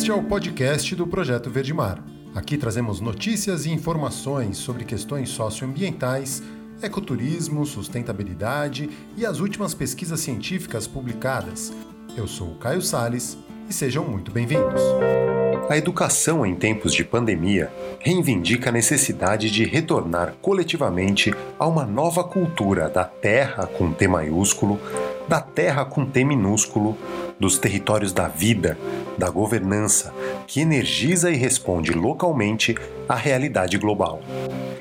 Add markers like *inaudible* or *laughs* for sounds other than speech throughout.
Este é o podcast do Projeto Verde Mar. Aqui trazemos notícias e informações sobre questões socioambientais, ecoturismo, sustentabilidade e as últimas pesquisas científicas publicadas. Eu sou o Caio Sales e sejam muito bem-vindos. A educação em tempos de pandemia reivindica a necessidade de retornar coletivamente a uma nova cultura da terra com T maiúsculo, da terra com T minúsculo, dos territórios da vida, da governança, que energiza e responde localmente à realidade global.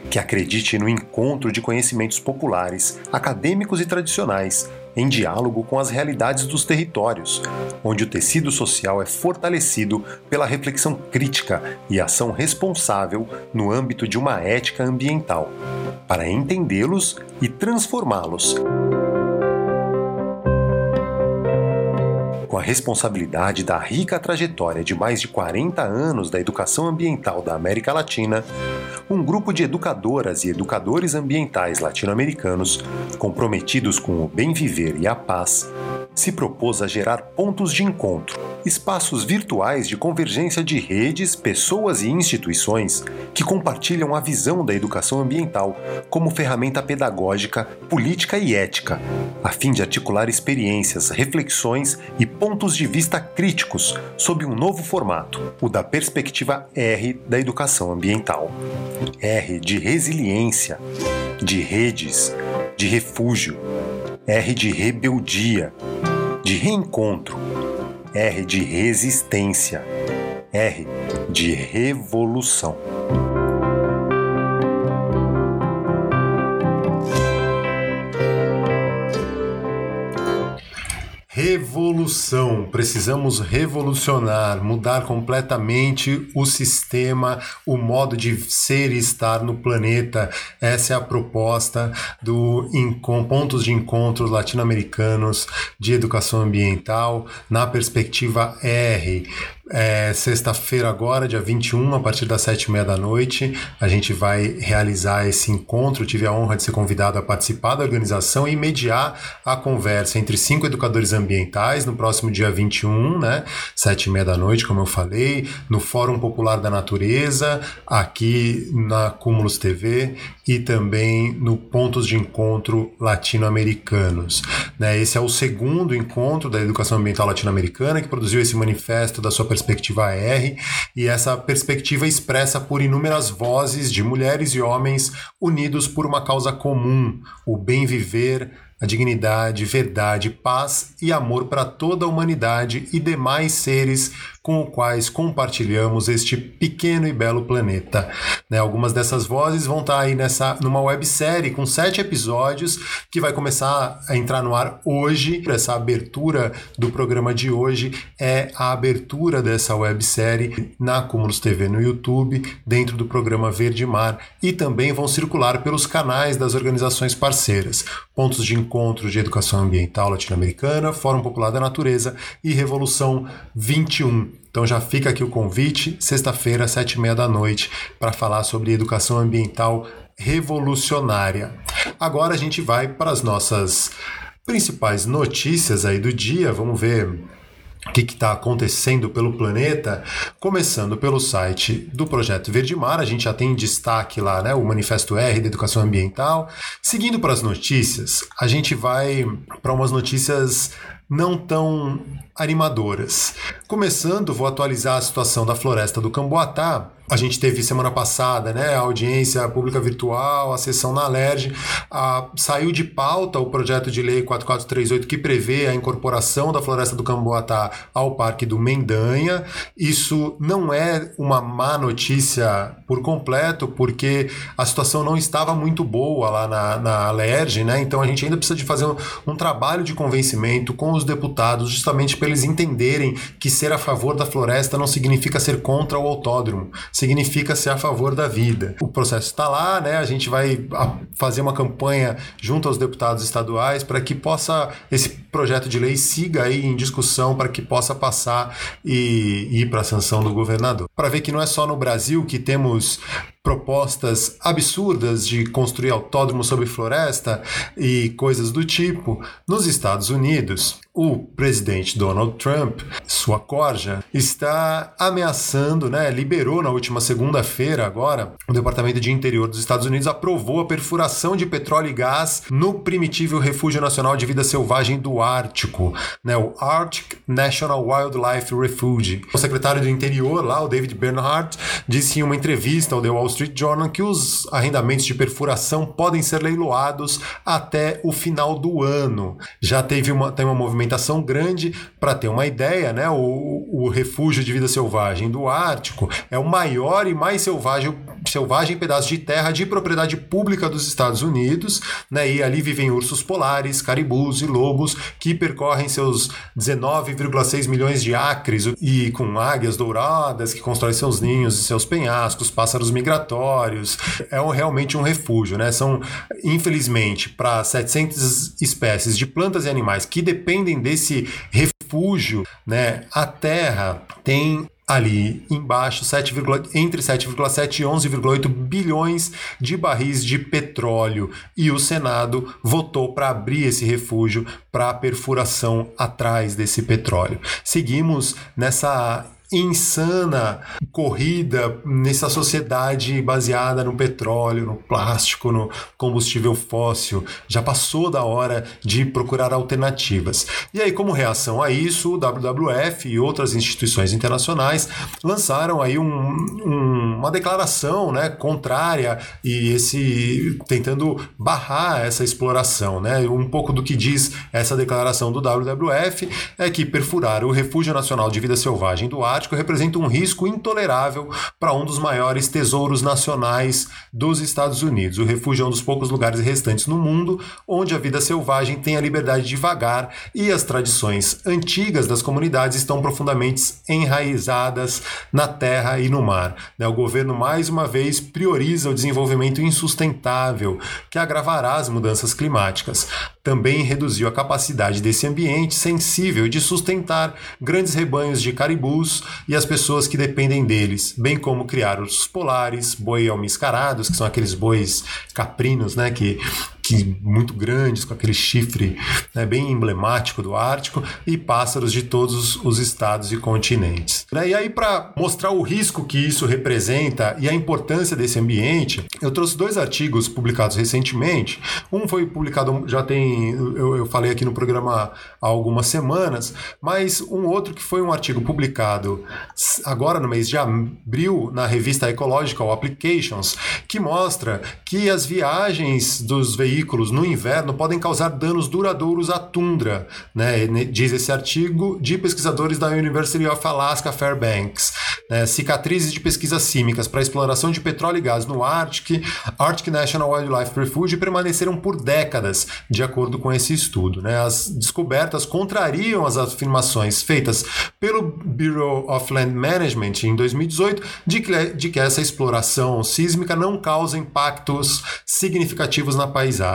Que acredite no encontro de conhecimentos populares, acadêmicos e tradicionais, em diálogo com as realidades dos territórios, onde o tecido social é fortalecido pela reflexão crítica e ação responsável no âmbito de uma ética ambiental, para entendê-los e transformá-los com a responsabilidade da rica trajetória de mais de 40 anos da educação ambiental da América Latina, um grupo de educadoras e educadores ambientais latino-americanos, comprometidos com o bem viver e a paz, se propôs a gerar pontos de encontro, espaços virtuais de convergência de redes, pessoas e instituições que compartilham a visão da educação ambiental como ferramenta pedagógica, política e ética, a fim de articular experiências, reflexões e pontos de vista críticos sob um novo formato, o da perspectiva R da educação ambiental. R de resiliência, de redes, de refúgio, R de rebeldia, de reencontro, R de resistência, R de revolução. Revolução. Precisamos revolucionar, mudar completamente o sistema, o modo de ser e estar no planeta. Essa é a proposta do pontos de encontro latino-americanos de educação ambiental na perspectiva R. É, Sexta-feira, agora, dia 21, a partir das sete e meia da noite, a gente vai realizar esse encontro. tive a honra de ser convidado a participar da organização e mediar a conversa entre cinco educadores ambientais no próximo dia 21, né? Sete e meia da noite, como eu falei, no Fórum Popular da Natureza, aqui na Cúmulos TV e também no Pontos de Encontro Latino-Americanos. Né? Esse é o segundo encontro da educação ambiental latino-americana que produziu esse manifesto da sua R, e essa perspectiva expressa por inúmeras vozes de mulheres e homens unidos por uma causa comum, o bem viver, a dignidade, verdade, paz e amor para toda a humanidade e demais seres com os quais compartilhamos este pequeno e belo planeta. Né, algumas dessas vozes vão estar tá aí nessa numa websérie com sete episódios que vai começar a entrar no ar hoje. Essa abertura do programa de hoje é a abertura dessa websérie na Cumulus TV no YouTube, dentro do programa Verde Mar, e também vão circular pelos canais das organizações parceiras, pontos de encontro de educação ambiental latino-americana, Fórum Popular da Natureza e Revolução 21. Então já fica aqui o convite, sexta-feira, sete e meia da noite, para falar sobre educação ambiental revolucionária. Agora a gente vai para as nossas principais notícias aí do dia. Vamos ver o que está acontecendo pelo planeta, começando pelo site do Projeto Verde Mar, a gente já tem em destaque lá né, o Manifesto R da Educação Ambiental. Seguindo para as notícias, a gente vai para umas notícias não tão animadoras. Começando, vou atualizar a situação da floresta do Camboatá, a gente teve semana passada, né, a audiência pública virtual, a sessão na LERJ, a, saiu de pauta o projeto de lei 4438 que prevê a incorporação da Floresta do Camboatá ao Parque do Mendanha. Isso não é uma má notícia por completo, porque a situação não estava muito boa lá na, na LERJ, né? Então a gente ainda precisa de fazer um, um trabalho de convencimento com os deputados, justamente para eles entenderem que ser a favor da floresta não significa ser contra o autódromo significa ser a favor da vida. O processo está lá, né? A gente vai fazer uma campanha junto aos deputados estaduais para que possa esse projeto de lei siga aí em discussão para que possa passar e ir para a sanção do governador. Para ver que não é só no Brasil que temos propostas absurdas de construir autódromo sobre floresta e coisas do tipo, nos Estados Unidos, o presidente Donald Trump, sua corja, está ameaçando, né, liberou na última segunda-feira agora, o Departamento de Interior dos Estados Unidos aprovou a perfuração de petróleo e gás no primitivo Refúgio Nacional de Vida Selvagem do Ártico, né, o Arctic National Wildlife Refuge. O secretário do Interior lá, o David Bernhardt, disse em uma entrevista ao The Wall Street Journal que os arrendamentos de perfuração podem ser leiloados até o final do ano. Já teve uma, tem uma movimentação grande para ter uma ideia, né? O, o refúgio de vida selvagem do Ártico é o maior e mais selvagem, selvagem pedaço de terra de propriedade pública dos Estados Unidos, né? E ali vivem ursos polares, caribus e lobos que percorrem seus 19,6 milhões de acres e com águias douradas que constroem seus ninhos e seus penhascos, pássaros migratórios. É um, realmente um refúgio, né? São, infelizmente, para 700 espécies de plantas e animais que dependem desse refúgio, né? A Terra tem ali embaixo 7, entre 7,7 e 11,8 bilhões de barris de petróleo e o Senado votou para abrir esse refúgio para perfuração atrás desse petróleo. Seguimos nessa insana corrida nessa sociedade baseada no petróleo, no plástico, no combustível fóssil. Já passou da hora de procurar alternativas. E aí, como reação a isso, o WWF e outras instituições internacionais lançaram aí um, um, uma declaração né, contrária e esse tentando barrar essa exploração. Né? Um pouco do que diz essa declaração do WWF é que perfurar o Refúgio Nacional de Vida Selvagem do Ar representa um risco intolerável para um dos maiores tesouros nacionais dos Estados Unidos. O refúgio é um dos poucos lugares restantes no mundo onde a vida selvagem tem a liberdade de vagar e as tradições antigas das comunidades estão profundamente enraizadas na terra e no mar. Né, o governo, mais uma vez, prioriza o desenvolvimento insustentável, que agravará as mudanças climáticas. Também reduziu a capacidade desse ambiente sensível de sustentar grandes rebanhos de caribus e as pessoas que dependem deles, bem como criar os polares, boi almiscarados, que são aqueles bois caprinos, né, que que muito grandes, com aquele chifre né, bem emblemático do Ártico, e pássaros de todos os estados e continentes. Né, e aí, para mostrar o risco que isso representa e a importância desse ambiente, eu trouxe dois artigos publicados recentemente. Um foi publicado, já tem, eu, eu falei aqui no programa há algumas semanas, mas um outro que foi um artigo publicado agora no mês de abril na revista Ecological Applications, que mostra que as viagens dos veículos veículos no inverno podem causar danos duradouros à tundra, né? diz esse artigo de pesquisadores da University of Alaska Fairbanks. Né? Cicatrizes de pesquisas químicas para exploração de petróleo e gás no Arctic, Arctic National Wildlife Refuge permaneceram por décadas, de acordo com esse estudo. Né? As descobertas contrariam as afirmações feitas pelo Bureau of Land Management em 2018 de que, de que essa exploração sísmica não causa impactos significativos na paisagem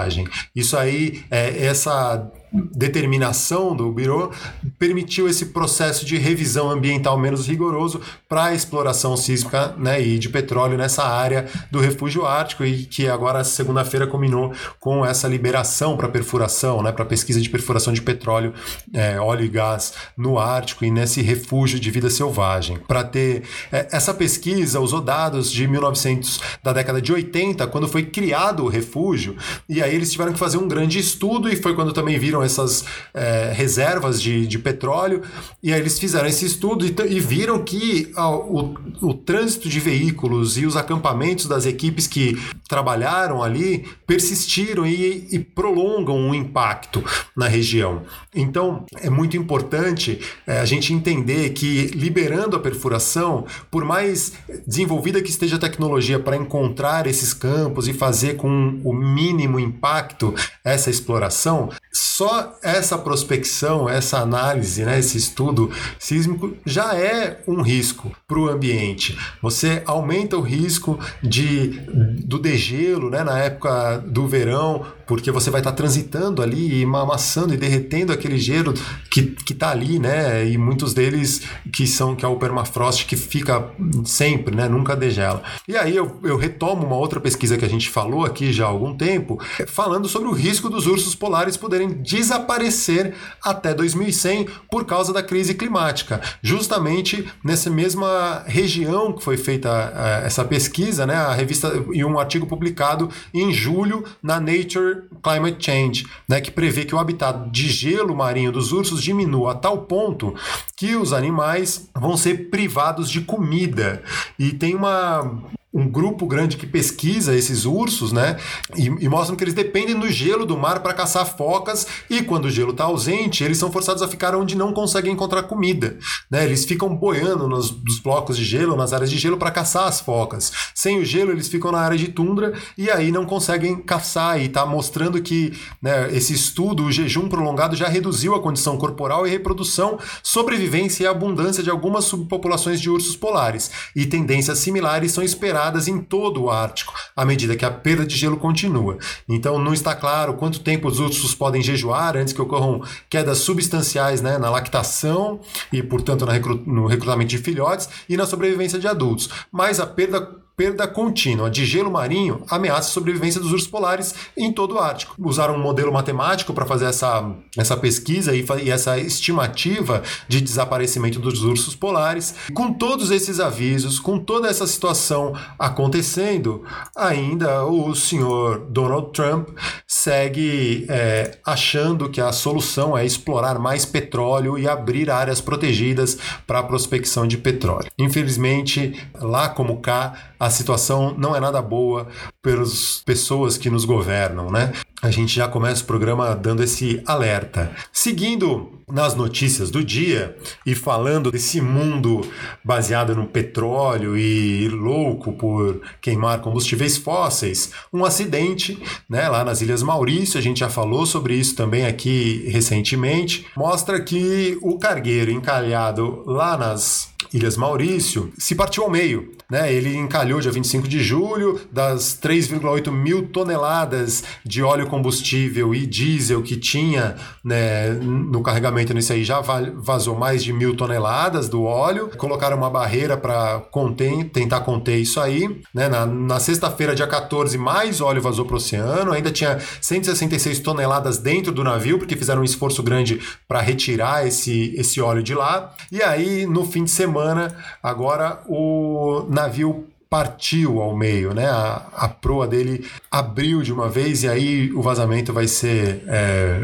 Isso aí, é, essa determinação do Bureau permitiu esse processo de revisão ambiental menos rigoroso para a exploração sísmica né, e de petróleo nessa área do refúgio ártico e que agora segunda-feira combinou com essa liberação para perfuração, né, para pesquisa de perfuração de petróleo, é, óleo e gás no Ártico e nesse refúgio de vida selvagem. Para ter é, essa pesquisa usou dados de 1900 da década de 80 quando foi criado o refúgio e aí eles tiveram que fazer um grande estudo e foi quando também viram essas é, reservas de, de petróleo, e aí eles fizeram esse estudo e, e viram que ó, o, o trânsito de veículos e os acampamentos das equipes que trabalharam ali persistiram e, e prolongam o impacto na região. Então é muito importante é, a gente entender que liberando a perfuração, por mais desenvolvida que esteja a tecnologia para encontrar esses campos e fazer com o mínimo impacto essa exploração, só essa prospecção, essa análise, né, esse estudo sísmico já é um risco para o ambiente. Você aumenta o risco de, do degelo né, na época do verão Porque você vai estar tá transitando ali e amassando e derretendo aquele gelo que, que tá ali, né? E muitos deles que são que é o permafrost que fica sempre, né? Nunca degela. E aí eu, eu retomo uma outra pesquisa que a gente falou aqui já há algum tempo, falando sobre o risco dos ursos polares poderem desaparecer até 2100 por causa da crise climática. Justamente nessa mesma região que foi feita uh, essa pesquisa, né? A revista e um artigo publicado em julho na Nature Climate Change, né? Que prevê que o habitat de gelo marinho dos ursos diminua a tal ponto que os animais vão ser privados de comida. E tem uma um grupo grande que pesquisa esses ursos, né? E, e mostram que eles dependem do gelo do mar para caçar focas e quando o gelo está ausente, eles são forçados a ficar onde não conseguem encontrar comida, né? Eles ficam boiando nos, nos blocos de gelo, nas áreas de gelo para caçar as focas. Sem o gelo, eles ficam na área de tundra e aí não conseguem caçar e está mostrando que né, esse estudo, o jejum prolongado já reduziu a condição corporal e reprodução, sobrevivência e abundância de algumas subpopulações de ursos polares e tendências similares são esperadas em todo o Ártico, à medida que a perda de gelo continua. Então não está claro quanto tempo os ursos podem jejuar antes que ocorram quedas substanciais né, na lactação e, portanto, no recrutamento de filhotes e na sobrevivência de adultos. Mas a perda perda contínua de gelo marinho ameaça a sobrevivência dos ursos polares em todo o Ártico. Usaram um modelo matemático para fazer essa, essa pesquisa e, e, essa estimativa de desaparecimento dos ursos polares. Com todos esses avisos, com toda essa situação acontecendo, ainda o senhor Donald Trump segue é, achando que a solução é explorar mais petróleo e abrir áreas protegidas para a prospecção de petróleo. Infelizmente, lá como cá, a situação não é nada boa pelas pessoas que nos governam, né? A gente já começa o programa dando esse alerta. Seguindo nas notícias do dia e falando desse mundo baseado no petróleo e louco por queimar combustíveis fósseis, um acidente, né, lá nas Ilhas Maurício, a gente já falou sobre isso também aqui recentemente, mostra que o cargueiro encalhado lá nas Ilhas Maurício se partiu ao meio. Né? Ele encalhou dia 25 de julho, das 3,8 mil toneladas de óleo combustível e diesel que tinha né, no carregamento nesse aí, já vazou mais de mil toneladas do óleo. Colocaram uma barreira para conter, tentar conter isso aí. Né? Na, na sexta-feira, dia 14, mais óleo vazou para o oceano. Ainda tinha 166 toneladas dentro do navio, porque fizeram um esforço grande para retirar esse, esse óleo de lá. E aí, no fim de semana, agora o navio partiu ao meio, né? A, a proa dele abriu de uma vez e aí o vazamento vai ser é,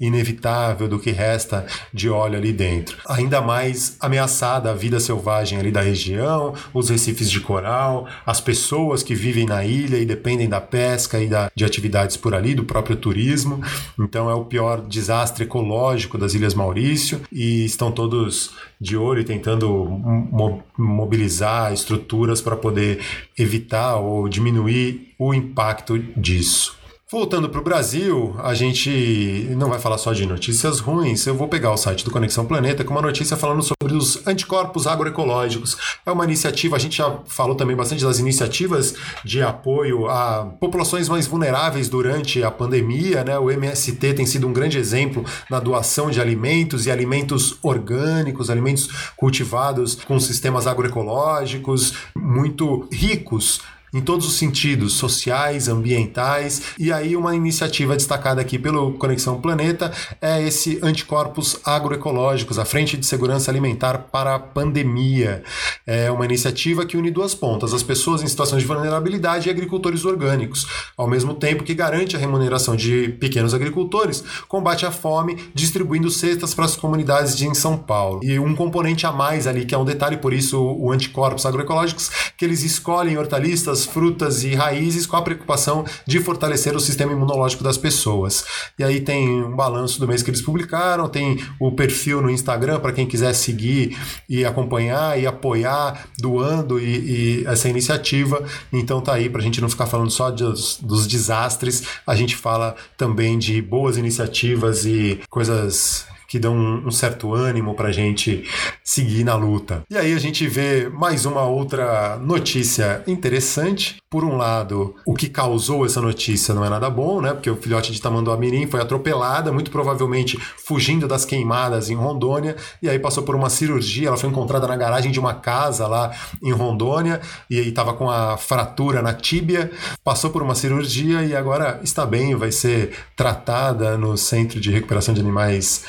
inevitável do que resta de óleo ali dentro. Ainda mais ameaçada a vida selvagem ali da região, os recifes de coral, as pessoas que vivem na ilha e dependem da pesca e da, de atividades por ali, do próprio turismo. Então é o pior desastre ecológico das Ilhas Maurício e estão todos de olho e tentando mobilizar estruturas para poder evitar ou diminuir o impacto disso. Voltando para o Brasil, a gente não vai falar só de notícias ruins. Eu vou pegar o site do Conexão Planeta com uma notícia falando sobre os anticorpos agroecológicos. É uma iniciativa, a gente já falou também bastante das iniciativas de apoio a populações mais vulneráveis durante a pandemia. Né? O MST tem sido um grande exemplo na doação de alimentos e alimentos orgânicos, alimentos cultivados com sistemas agroecológicos muito ricos em todos os sentidos, sociais, ambientais. E aí, uma iniciativa destacada aqui pelo Conexão Planeta é esse Anticorpos Agroecológicos, a Frente de Segurança Alimentar para a Pandemia. É uma iniciativa que une duas pontas, as pessoas em situação de vulnerabilidade e agricultores orgânicos, ao mesmo tempo que garante a remuneração de pequenos agricultores, combate a fome, distribuindo cestas para as comunidades de em São Paulo. E um componente a mais ali, que é um detalhe, por isso o Anticorpos Agroecológicos, que eles escolhem frutas e raízes com a preocupação de fortalecer o sistema imunológico das pessoas. E aí tem um balanço do mês que eles publicaram, tem o perfil no Instagram para quem quiser seguir e acompanhar e apoiar, doando e, e essa iniciativa. Então tá aí para a gente não ficar falando só dos, dos desastres, a gente fala também de boas iniciativas e coisas que dão um, um certo ânimo para a gente seguir na luta. E aí a gente vê mais uma outra notícia interessante. Por um lado, o que causou essa notícia não é nada bom, né? Porque o filhote de Tamanduá-Mirim foi atropelada, muito provavelmente fugindo das queimadas em Rondônia, e aí passou por uma cirurgia. Ela foi encontrada na garagem de uma casa lá em Rondônia e aí estava com a fratura na tíbia, passou por uma cirurgia e agora está bem, vai ser tratada no Centro de Recuperação de Animais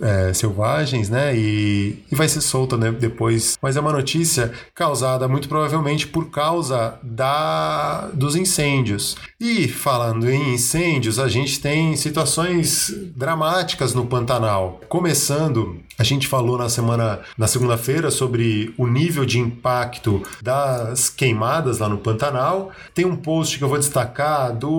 é, Selvagens, né? E, e vai ser solta né, depois. Mas é uma notícia causada muito provavelmente por causa da dos incêndios. E falando em incêndios, a gente tem situações dramáticas no Pantanal. Começando, a gente falou na semana, na segunda-feira, sobre o nível de impacto das queimadas lá no Pantanal. Tem um post que eu vou destacar do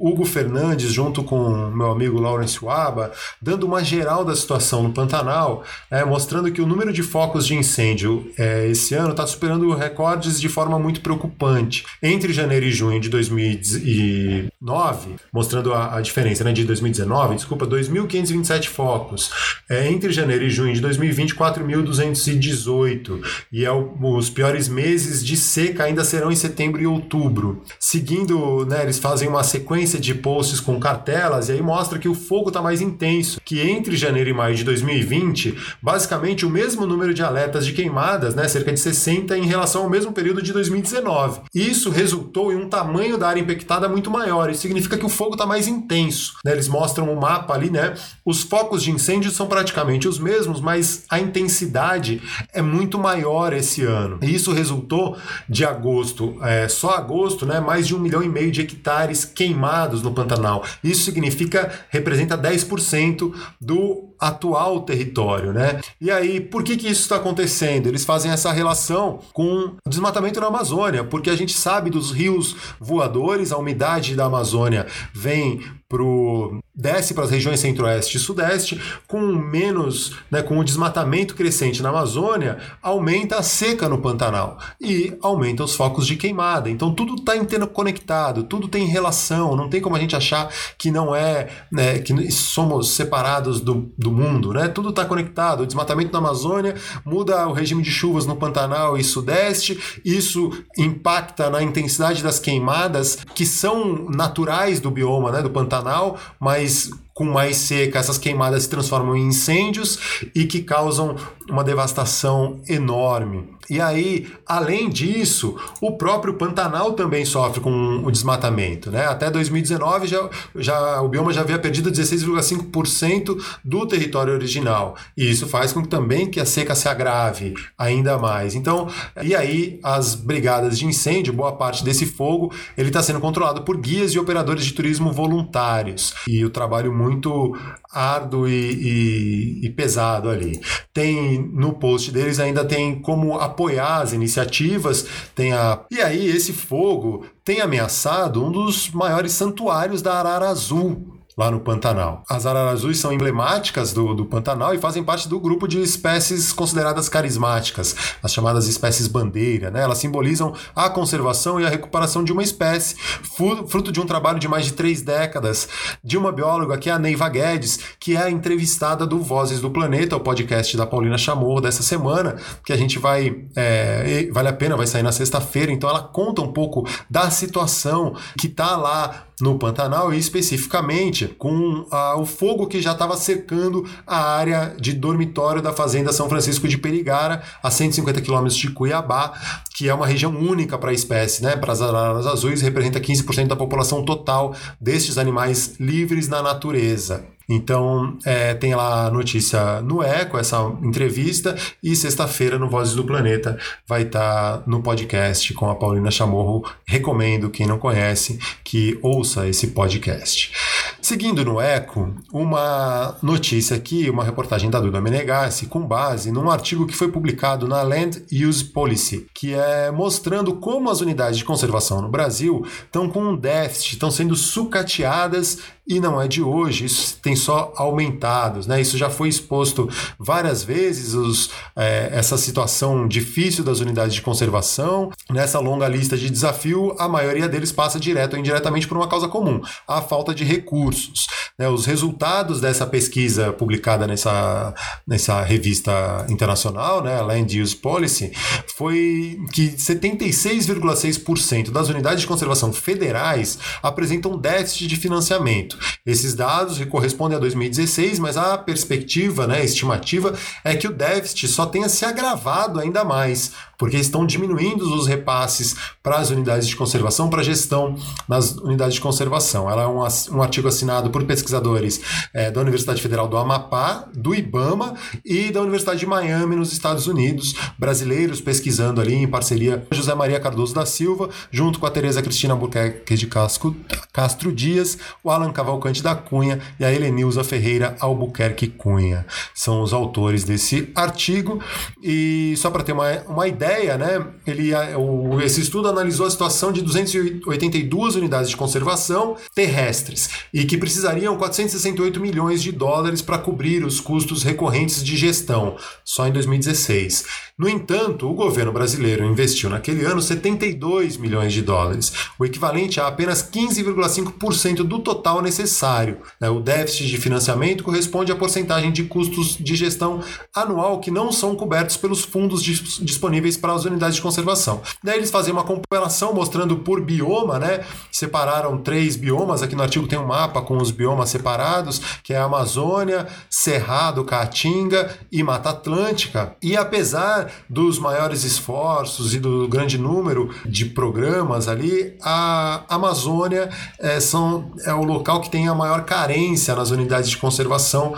Hugo Fernandes junto com meu amigo Lawrence Waba, dando uma geral da situação no Pantanal, é, mostrando que o número de focos de incêndio é, esse ano está superando recordes de forma muito preocupante. Entre janeiro e junho de 2019, 2009, mostrando a, a diferença, né, de 2019, desculpa, 2.527 focos. É, entre janeiro e junho de 2020, 4.218. E é o, os piores meses de seca ainda serão em setembro e outubro. Seguindo, né, eles fazem uma sequência de posts com cartelas e aí mostra que o fogo está mais intenso, que entre janeiro e maio de 2020, basicamente o mesmo número de alertas de queimadas, né, cerca de 60 em relação ao mesmo período de 2019. Isso resultou em um tamanho da área infectada muito maior. Isso significa que o fogo está mais intenso. Né? Eles mostram um mapa ali, né? Os focos de incêndio são praticamente os mesmos, mas a intensidade é muito maior esse ano. E isso resultou de agosto, é, só agosto, né? Mais de um milhão e meio de hectares queimados no Pantanal. Isso significa, representa 10% do atual território, né? E aí, por que que isso está acontecendo? Eles fazem essa relação com o desmatamento na Amazônia, porque a gente sabe dos rios voadores, a umidade da Amazônia vem pro desce para as regiões centro-oeste e sudeste, com menos, né, com o desmatamento crescente na Amazônia, aumenta a seca no Pantanal e aumenta os focos de queimada. Então tudo está interconectado, tudo tem relação, não tem como a gente achar que não é, né, que somos separados do, do mundo, né? Tudo está conectado. O desmatamento na Amazônia muda o regime de chuvas no Pantanal e sudeste, isso impacta na intensidade das queimadas que são naturais do bioma, né, do Pantanal, mas mais com mais seca, essas queimadas se transformam em incêndios e que causam uma devastação enorme. E aí, além disso, o próprio Pantanal também sofre com o desmatamento. Né? Até 2019, já, já, o bioma já havia perdido 16,5% do território original. E isso faz com que também que a seca se agrave ainda mais. Então, e aí, as brigadas de incêndio, boa parte desse fogo, ele está sendo controlado por guias e operadores de turismo voluntários. E o trabalho muito árduo e, e, e, pesado ali. Tem no post deles ainda tem como apoiar as iniciativas, tem a e aí esse fogo tem ameaçado um dos maiores santuários da arara azul lá no Pantanal. As araras azuis são emblemáticas do, do Pantanal e fazem parte do grupo de espécies consideradas carismáticas, as chamadas espécies bandeira. Né? Elas simbolizam a conservação e a recuperação de uma espécie, fruto de um trabalho de mais de três décadas de uma bióloga que é a Neiva Guedes, que é a entrevistada do Vozes do Planeta, o podcast da Paulina Chamorro dessa semana, que a gente vai, é, vale a pena, vai sair na sexta-feira, então ela conta um pouco da situação que está lá no Pantanal e especificamente com ah, o fogo que já estava cercando a área de dormitório da Fazenda São Francisco de Perigara, a 150 quilômetros de Cuiabá, que é uma região única para a espécie, né? Para as araras azuis, representa 15% da população total destes animais livres na natureza. Então, é, tem lá a notícia no Eco, essa entrevista, e sexta-feira no Vozes do Planeta vai estar tá no podcast com a Paulina Chamorro. Recomendo, quem não conhece, que ouça esse podcast. Seguindo no Eco, uma notícia aqui, uma reportagem da Duda Menegassi, com base num artigo que foi publicado na Land Use Policy, que é mostrando como as unidades de conservação no Brasil estão com um déficit, estão sendo sucateadas e não é de hoje, isso tem só aumentado, né? Isso já foi exposto várias vezes, os, é, essa situação difícil das unidades de conservação. Nessa longa lista de desafio, a maioria deles passa direto ou indiretamente por uma causa comum, a falta de recursos. Né? Os resultados dessa pesquisa publicada nessa, nessa revista internacional, né, Land Use Policy, foi que 76,6% das unidades de conservação federais apresentam déficit de financiamento. Esses dados correspondem a 2016, mas a perspectiva, né, estimativa, é que o déficit só tenha se agravado ainda mais, porque estão diminuindo os repasses para as unidades de conservação, para a gestão nas unidades de conservação. Ela é um, um artigo assinado por pesquisadores é, da Universidade Federal do Amapá, do IBAMA e da Universidade de Miami, nos Estados Unidos, brasileiros pesquisando ali em parceria com José Maria Cardoso da Silva, junto com a Tereza Cristina Albuquerque de Casco, Castro Dias, o Alan Cavalcante da Cunha e a Helenilza Ferreira Albuquerque Cunha. São os autores desse artigo e só para ter uma, uma ideia ideia, né? Ele, o, esse estudo analisou a situação de 282 unidades de conservação terrestres e que precisariam 468 milhões de dólares para cobrir os custos recorrentes de gestão, só em 2016. No entanto, o governo brasileiro investiu naquele ano 72 milhões de dólares, o equivalente a apenas 15,5% do total necessário. Né? O déficit de financiamento corresponde à porcentagem de custos de gestão anual que não são cobertos pelos fundos disponíveis para as unidades de conservação. Daí eles fazem uma comparação mostrando por bioma, né? Separaram três biomas, aqui no artigo tem um mapa com os biomas separados, que é a Amazônia, Cerrado, Caatinga e Mata Atlântica. E apesar dos maiores esforços e do grande número de programas ali, a Amazônia é, são, é o local que tem a maior carência nas unidades de conservação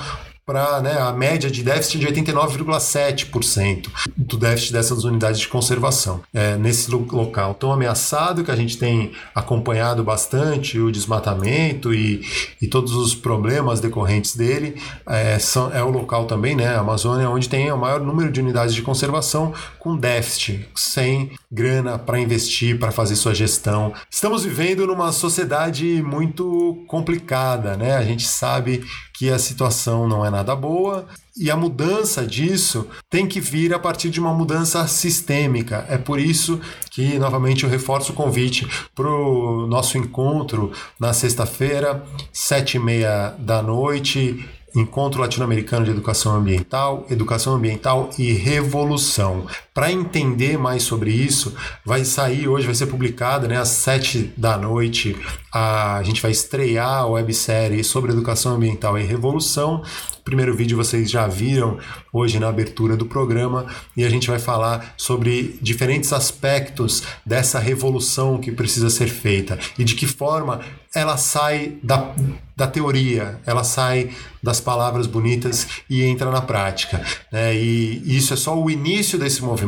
para né, a média de déficit de 89,7% do déficit dessas unidades de conservação é, nesse local tão ameaçado que a gente tem acompanhado bastante o desmatamento e, e todos os problemas decorrentes dele é, são, é o local também, né, a Amazônia, onde tem o maior número de unidades de conservação com déficit, sem grana para investir, para fazer sua gestão. Estamos vivendo numa sociedade muito complicada, né? A gente sabe que a situação não é nada boa e a mudança disso tem que vir a partir de uma mudança sistêmica. É por isso que, novamente, eu reforço o convite para o nosso encontro na sexta-feira, sete e meia da noite, Encontro Latino-Americano de Educação Ambiental, Educação Ambiental e Revolução. Para entender mais sobre isso, vai sair hoje, vai ser publicada né, às sete da noite. A, a gente vai estrear a websérie sobre educação ambiental e revolução primeiro vídeo vocês já viram hoje na abertura do programa e a gente vai falar sobre diferentes aspectos dessa revolução que precisa ser feita e de que forma ela sai da, da teoria, ela sai das palavras bonitas e entra na prática. Né? E isso é só o início desse movimento,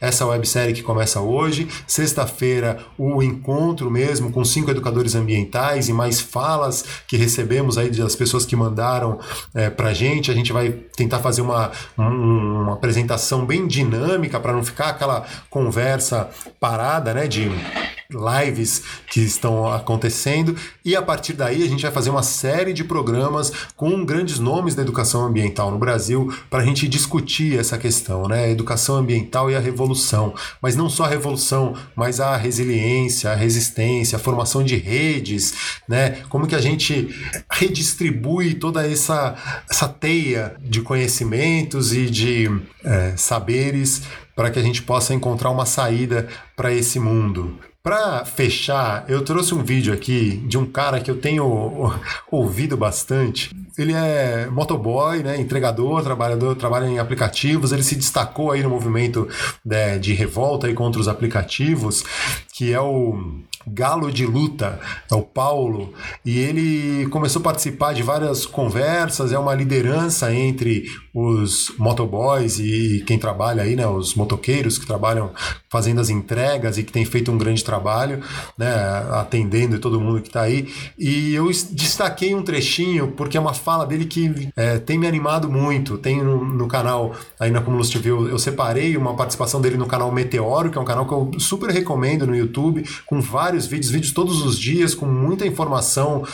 essa websérie que começa hoje, sexta-feira o encontro mesmo com cinco educadores ambientais e mais falas que recebemos aí das pessoas que mandaram é, para a gente. A gente vai tentar fazer uma, uma apresentação bem dinâmica para não ficar aquela conversa parada, né, de lives que estão acontecendo e a partir daí a gente vai fazer uma série de programas com grandes nomes da educação ambiental no Brasil para a gente discutir essa questão, né? A educação ambiental e a revolução, mas não só a revolução, mas a resiliência, a resistência, a formação de redes, né? Como que a gente redistribui toda essa, essa teia de conhecimentos e de é, saberes para que a gente possa encontrar uma saída para esse mundo. Para fechar, eu trouxe um vídeo aqui de um cara que eu tenho *laughs* ouvido bastante. Ele é motoboy, né, entregador, trabalhador, trabalha em aplicativos. Ele se destacou aí no movimento de, né, de revolta aí contra os aplicativos, que é o galo de luta, é o Paulo, e ele começou a participar de várias conversas, é uma liderança entre os motoboys e quem trabalha aí, né, os motoqueiros que trabalham fazendo as entregas e que tem feito um grande trabalho, né, atendendo todo mundo que está aí. E eu destaquei um trechinho porque é uma fala dele que é, tem me animado muito. Tem no, no canal aí na Cumulus TV, eu, eu separei uma participação dele no canal Meteoro, que é um canal que eu super recomendo no YouTube, com vários vários vídeos, vídeos todos os dias, com muita informação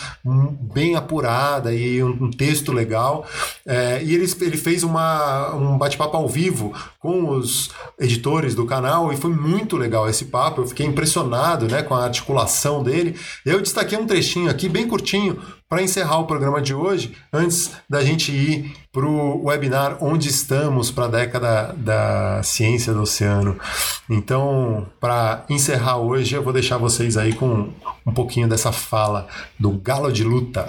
bem apurada e um, um texto legal. É, e ele, ele fez uma, um bate-papo ao vivo com os editores do canal e foi muito legal esse papo. Eu fiquei impressionado né, com a articulação dele. Eu destaquei um trechinho aqui, bem curtinho, para encerrar o programa de hoje, antes da gente ir para o webinar Onde Estamos para a década da ciência do oceano. Então, para encerrar hoje, eu vou deixar vocês aí com um pouquinho dessa fala do Galo de Luta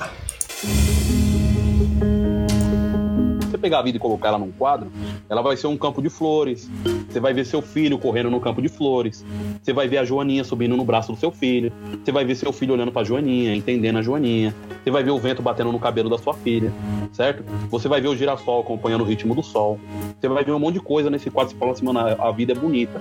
pegar a vida e colocar ela num quadro, ela vai ser um campo de flores. Você vai ver seu filho correndo no campo de flores. Você vai ver a Joaninha subindo no braço do seu filho. Você vai ver seu filho olhando para Joaninha, entendendo a Joaninha. Você vai ver o vento batendo no cabelo da sua filha, certo? Você vai ver o girassol acompanhando o ritmo do sol. Você vai ver um monte de coisa nesse quadro. Você fala assim, mano, a vida é bonita.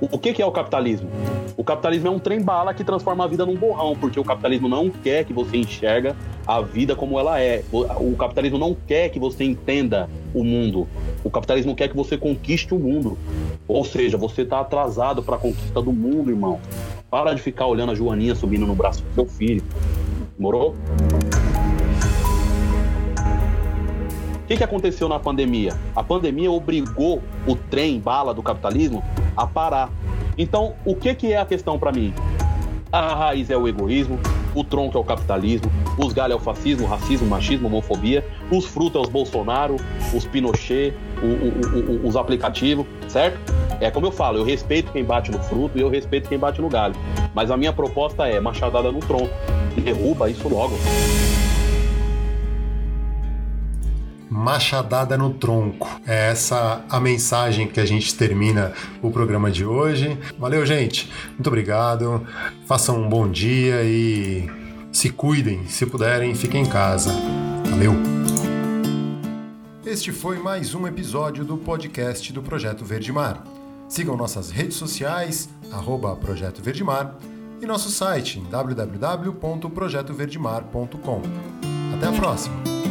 O que, que é o capitalismo? O capitalismo é um trem-bala que transforma a vida num borrão, porque o capitalismo não quer que você enxerga a vida como ela é. O capitalismo não quer que você entenda o mundo. O capitalismo quer que você conquiste o mundo. Ou seja, você está atrasado para a conquista do mundo, irmão. Para de ficar olhando a Joaninha subindo no braço do seu filho. Morou? O que, que aconteceu na pandemia? A pandemia obrigou o trem bala do capitalismo a parar. Então, o que, que é a questão para mim? A raiz é o egoísmo, o tronco é o capitalismo, os galhos é o fascismo, racismo, machismo, homofobia, os frutos é os Bolsonaro, os Pinochet, o, o, o, os aplicativos, certo? É como eu falo, eu respeito quem bate no fruto e eu respeito quem bate no galho. Mas a minha proposta é machadada no tronco. Derruba isso logo. Machadada no tronco. É essa a mensagem que a gente termina o programa de hoje. Valeu, gente. Muito obrigado. Façam um bom dia e se cuidem. Se puderem, fiquem em casa. Valeu. Este foi mais um episódio do podcast do Projeto Verde Mar. Sigam nossas redes sociais, arroba Projeto Verde Mar, e nosso site www.projetoverdemar.com. Até a próxima!